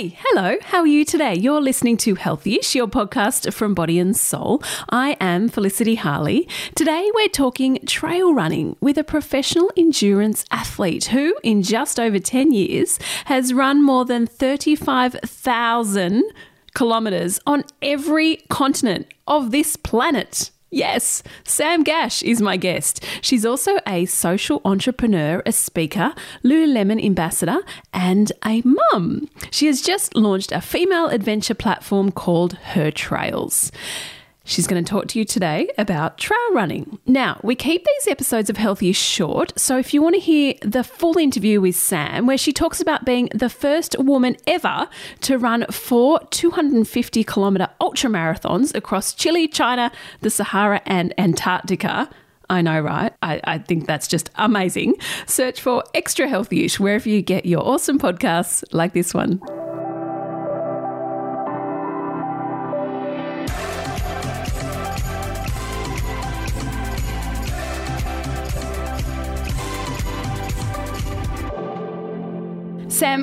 Hey, hello, how are you today? You're listening to Healthyish, your podcast from Body and Soul. I am Felicity Harley. Today we're talking trail running with a professional endurance athlete who, in just over 10 years, has run more than 35,000 kilometres on every continent of this planet. Yes, Sam Gash is my guest. She's also a social entrepreneur, a speaker, Lululemon ambassador, and a mum. She has just launched a female adventure platform called Her Trails. She's going to talk to you today about trail running. Now, we keep these episodes of Healthy short, so if you want to hear the full interview with Sam, where she talks about being the first woman ever to run four 250 kilometre ultra marathons across Chile, China, the Sahara, and Antarctica. I know, right? I, I, think that's just amazing. Search for Extra Healthyish wherever you get your awesome podcasts like this one.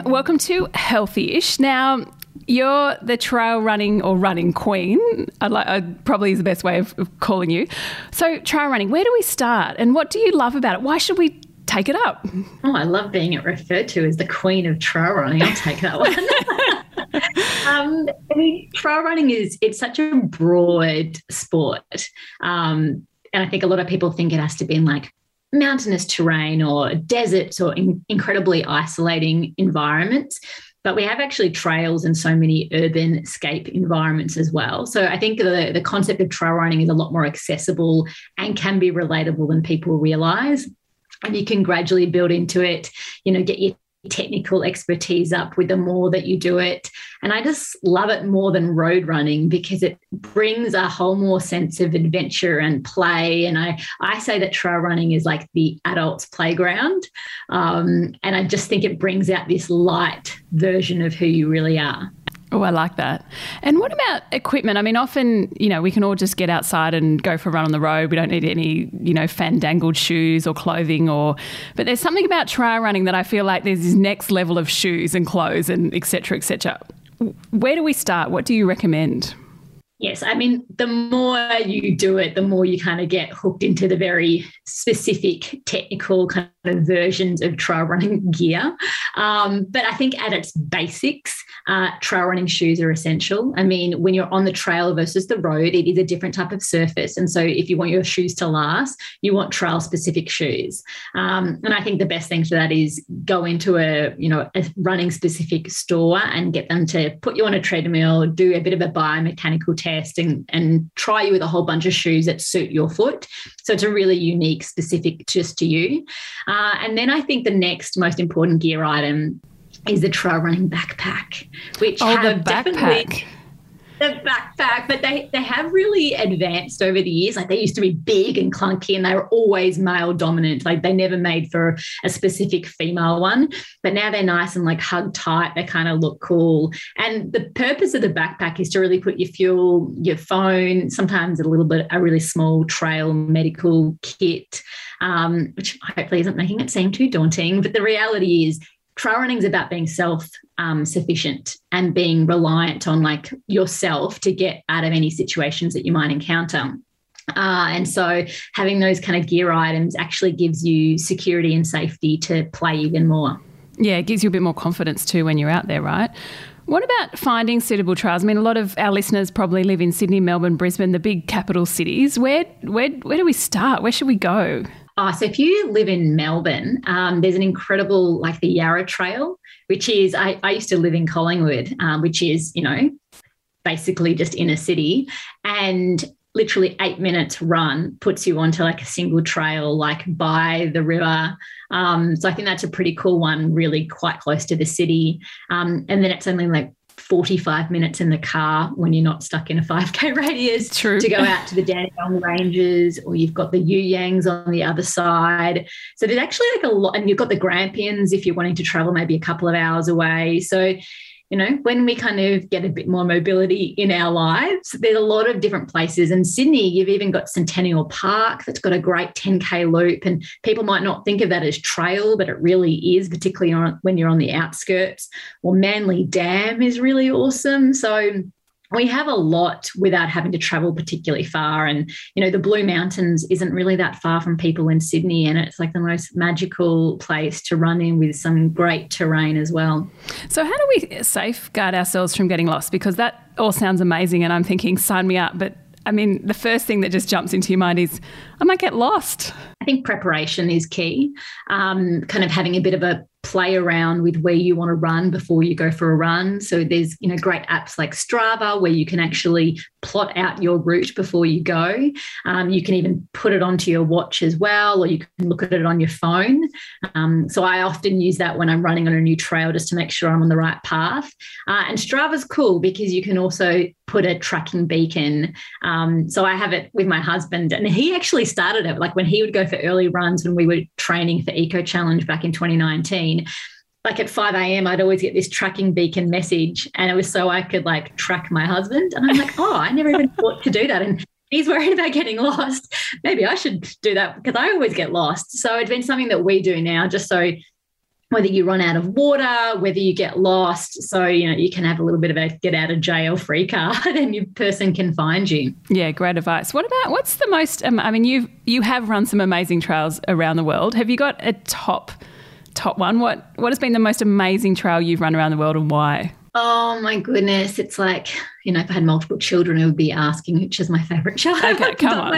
Welcome to Healthyish. Now, you're the trail running or running queen. I'd like, I'd, probably is the best way of, of calling you. So, trail running, where do we start and what do you love about it? Why should we take it up? Oh, I love being referred to as the queen of trail running. I'll take that one. um, I mean, trail running is it's such a broad sport, um, and I think a lot of people think it has to be in like mountainous terrain or deserts or in incredibly isolating environments. But we have actually trails in so many urban scape environments as well. So I think the, the concept of trail running is a lot more accessible and can be relatable than people realize and you can gradually build into it you know get your technical expertise up with the more that you do it. And I just love it more than road running because it brings a whole more sense of adventure and play. And I, I say that trail running is like the adult's playground. Um, and I just think it brings out this light version of who you really are. Oh, I like that. And what about equipment? I mean, often, you know, we can all just get outside and go for a run on the road. We don't need any, you know, fandangled shoes or clothing or but there's something about trail running that I feel like there's this next level of shoes and clothes and etc. etc. Where do we start? What do you recommend? Yes, I mean, the more you do it, the more you kind of get hooked into the very specific technical kind of versions of trail running gear. Um, but I think at its basics, uh, trail running shoes are essential. I mean, when you're on the trail versus the road, it is a different type of surface. And so if you want your shoes to last, you want trail specific shoes. Um, and I think the best thing for that is go into a, you know, a running specific store and get them to put you on a treadmill, do a bit of a biomechanical and, and try you with a whole bunch of shoes that suit your foot. So it's a really unique, specific just to you. Uh, and then I think the next most important gear item is the trail running backpack, which oh, have the backpack the backpack, but they they have really advanced over the years. Like they used to be big and clunky, and they were always male dominant. Like they never made for a specific female one, but now they're nice and like hug tight. They kind of look cool. And the purpose of the backpack is to really put your fuel, your phone, sometimes a little bit a really small trail medical kit, um, which hopefully isn't making it seem too daunting. But the reality is trail running is about being self um, sufficient and being reliant on like yourself to get out of any situations that you might encounter. Uh, and so having those kind of gear items actually gives you security and safety to play even more. Yeah, it gives you a bit more confidence too when you're out there, right? What about finding suitable trails? I mean, a lot of our listeners probably live in Sydney, Melbourne, Brisbane, the big capital cities. Where where where do we start? Where should we go? Oh, so if you live in Melbourne, um, there's an incredible, like the Yarra Trail, which is, I, I used to live in Collingwood, um, which is, you know, basically just inner city. And literally eight minutes run puts you onto like a single trail, like by the river. Um, so I think that's a pretty cool one, really quite close to the city. Um, and then it's only like 45 minutes in the car when you're not stuck in a 5K radius True. to go out to the Dandenong Ranges, or you've got the You Yangs on the other side. So there's actually like a lot, and you've got the Grampians if you're wanting to travel maybe a couple of hours away. So you know, when we kind of get a bit more mobility in our lives, there's a lot of different places. In Sydney, you've even got Centennial Park that's got a great 10K loop. And people might not think of that as trail, but it really is, particularly on, when you're on the outskirts. Or Manly Dam is really awesome. So we have a lot without having to travel particularly far and you know the blue mountains isn't really that far from people in sydney and it's like the most magical place to run in with some great terrain as well so how do we safeguard ourselves from getting lost because that all sounds amazing and i'm thinking sign me up but I mean, the first thing that just jumps into your mind is, I might get lost. I think preparation is key. Um, kind of having a bit of a play around with where you want to run before you go for a run. So there's you know great apps like Strava where you can actually plot out your route before you go. Um, you can even put it onto your watch as well, or you can look at it on your phone. Um, so I often use that when I'm running on a new trail just to make sure I'm on the right path. Uh, and Strava's cool because you can also put a tracking beacon. Um, so I have it with my husband, and he actually started it like when he would go for early runs when we were training for Eco Challenge back in 2019 like at 5 a.m., I'd always get this tracking beacon message, and it was so I could like track my husband. And I'm like, oh, I never even thought to do that. And he's worried about getting lost. Maybe I should do that because I always get lost. So it's been something that we do now, just so whether you run out of water, whether you get lost, so you know you can have a little bit of a get out of jail free card, and your person can find you. Yeah, great advice. What about what's the most? Um, I mean, you you have run some amazing trails around the world. Have you got a top? top one. What what has been the most amazing trail you've run around the world and why? Oh my goodness. It's like, you know, if I had multiple children, I would be asking which is my favorite child. Okay, come on.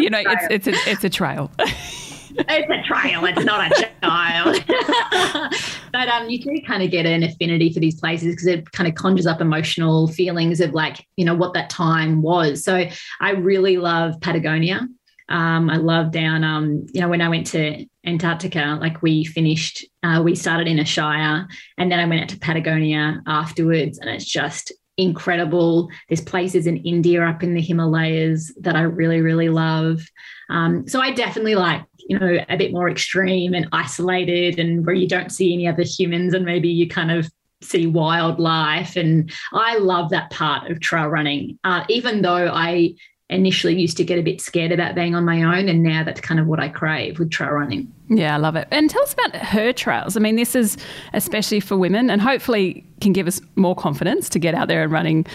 You know, it's, it's, a, it's a trail. it's a trail. It's not a child. but um, you do kind of get an affinity for these places because it kind of conjures up emotional feelings of like, you know, what that time was. So I really love Patagonia. Um, I love down, um, you know, when I went to Antarctica, like we finished, uh, we started in Ushuaia and then I went out to Patagonia afterwards. And it's just incredible. There's places in India up in the Himalayas that I really, really love. Um, so I definitely like, you know, a bit more extreme and isolated and where you don't see any other humans and maybe you kind of see wildlife. And I love that part of trail running. Uh, even though I initially used to get a bit scared about being on my own and now that's kind of what I crave with trail running. Yeah, I love it. And tell us about Her Trails. I mean, this is especially for women and hopefully can give us more confidence to get out there and running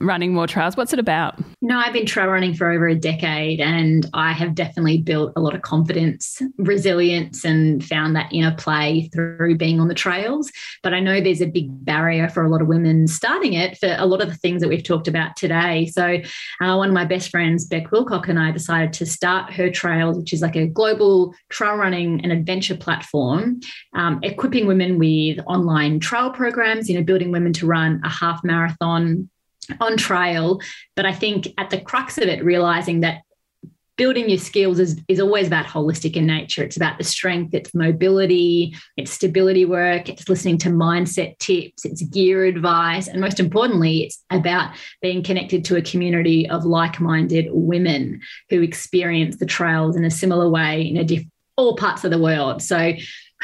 running more trails. What's it about? No, I've been trail running for over a decade and I have definitely built a lot of confidence, resilience and found that inner play through being on the trails. But I know there's a big barrier for a lot of women starting it for a lot of the things that we've talked about today. So uh, one of my best friends, Beck Wilcock and I decided to start Her Trails, which is like a global trail running and adventure platform, um, equipping women with online trail programs, you know, building women to run a half marathon on trail. But I think at the crux of it, realizing that building your skills is, is always about holistic in nature. It's about the strength, it's mobility, it's stability work, it's listening to mindset tips, it's gear advice, and most importantly, it's about being connected to a community of like minded women who experience the trails in a similar way in a diff- all parts of the world. So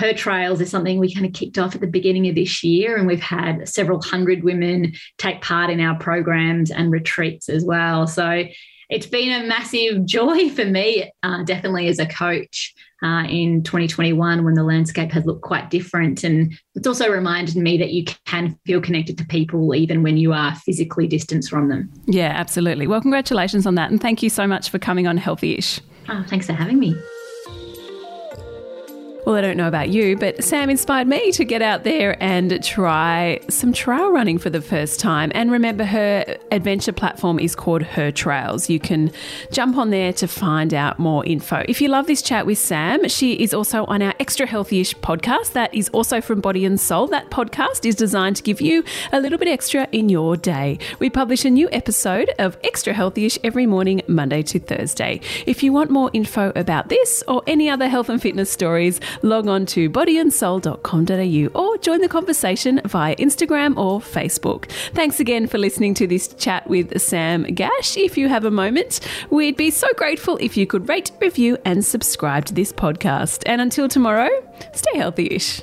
Her Trails is something we kind of kicked off at the beginning of this year, and we've had several hundred women take part in our programs and retreats as well. So it's been a massive joy for me, uh, definitely as a coach. Uh, in 2021, when the landscape has looked quite different. And it's also reminded me that you can feel connected to people even when you are physically distanced from them. Yeah, absolutely. Well, congratulations on that. And thank you so much for coming on Healthy Ish. Oh, thanks for having me. Well, I don't know about you, but Sam inspired me to get out there and try some trail running for the first time. And remember, her adventure platform is called Her Trails. You can jump on there to find out more info. If you love this chat with Sam, she is also on our Extra Healthyish podcast. That is also from Body and Soul. That podcast is designed to give you a little bit extra in your day. We publish a new episode of Extra Healthyish every morning, Monday to Thursday. If you want more info about this or any other health and fitness stories, log on to bodyandsoul.com.au or join the conversation via Instagram or Facebook. Thanks again for listening to this chat with Sam Gash. If you have a moment, we'd be so grateful if you could rate, review, and subscribe to this podcast. And until tomorrow, stay healthy ish.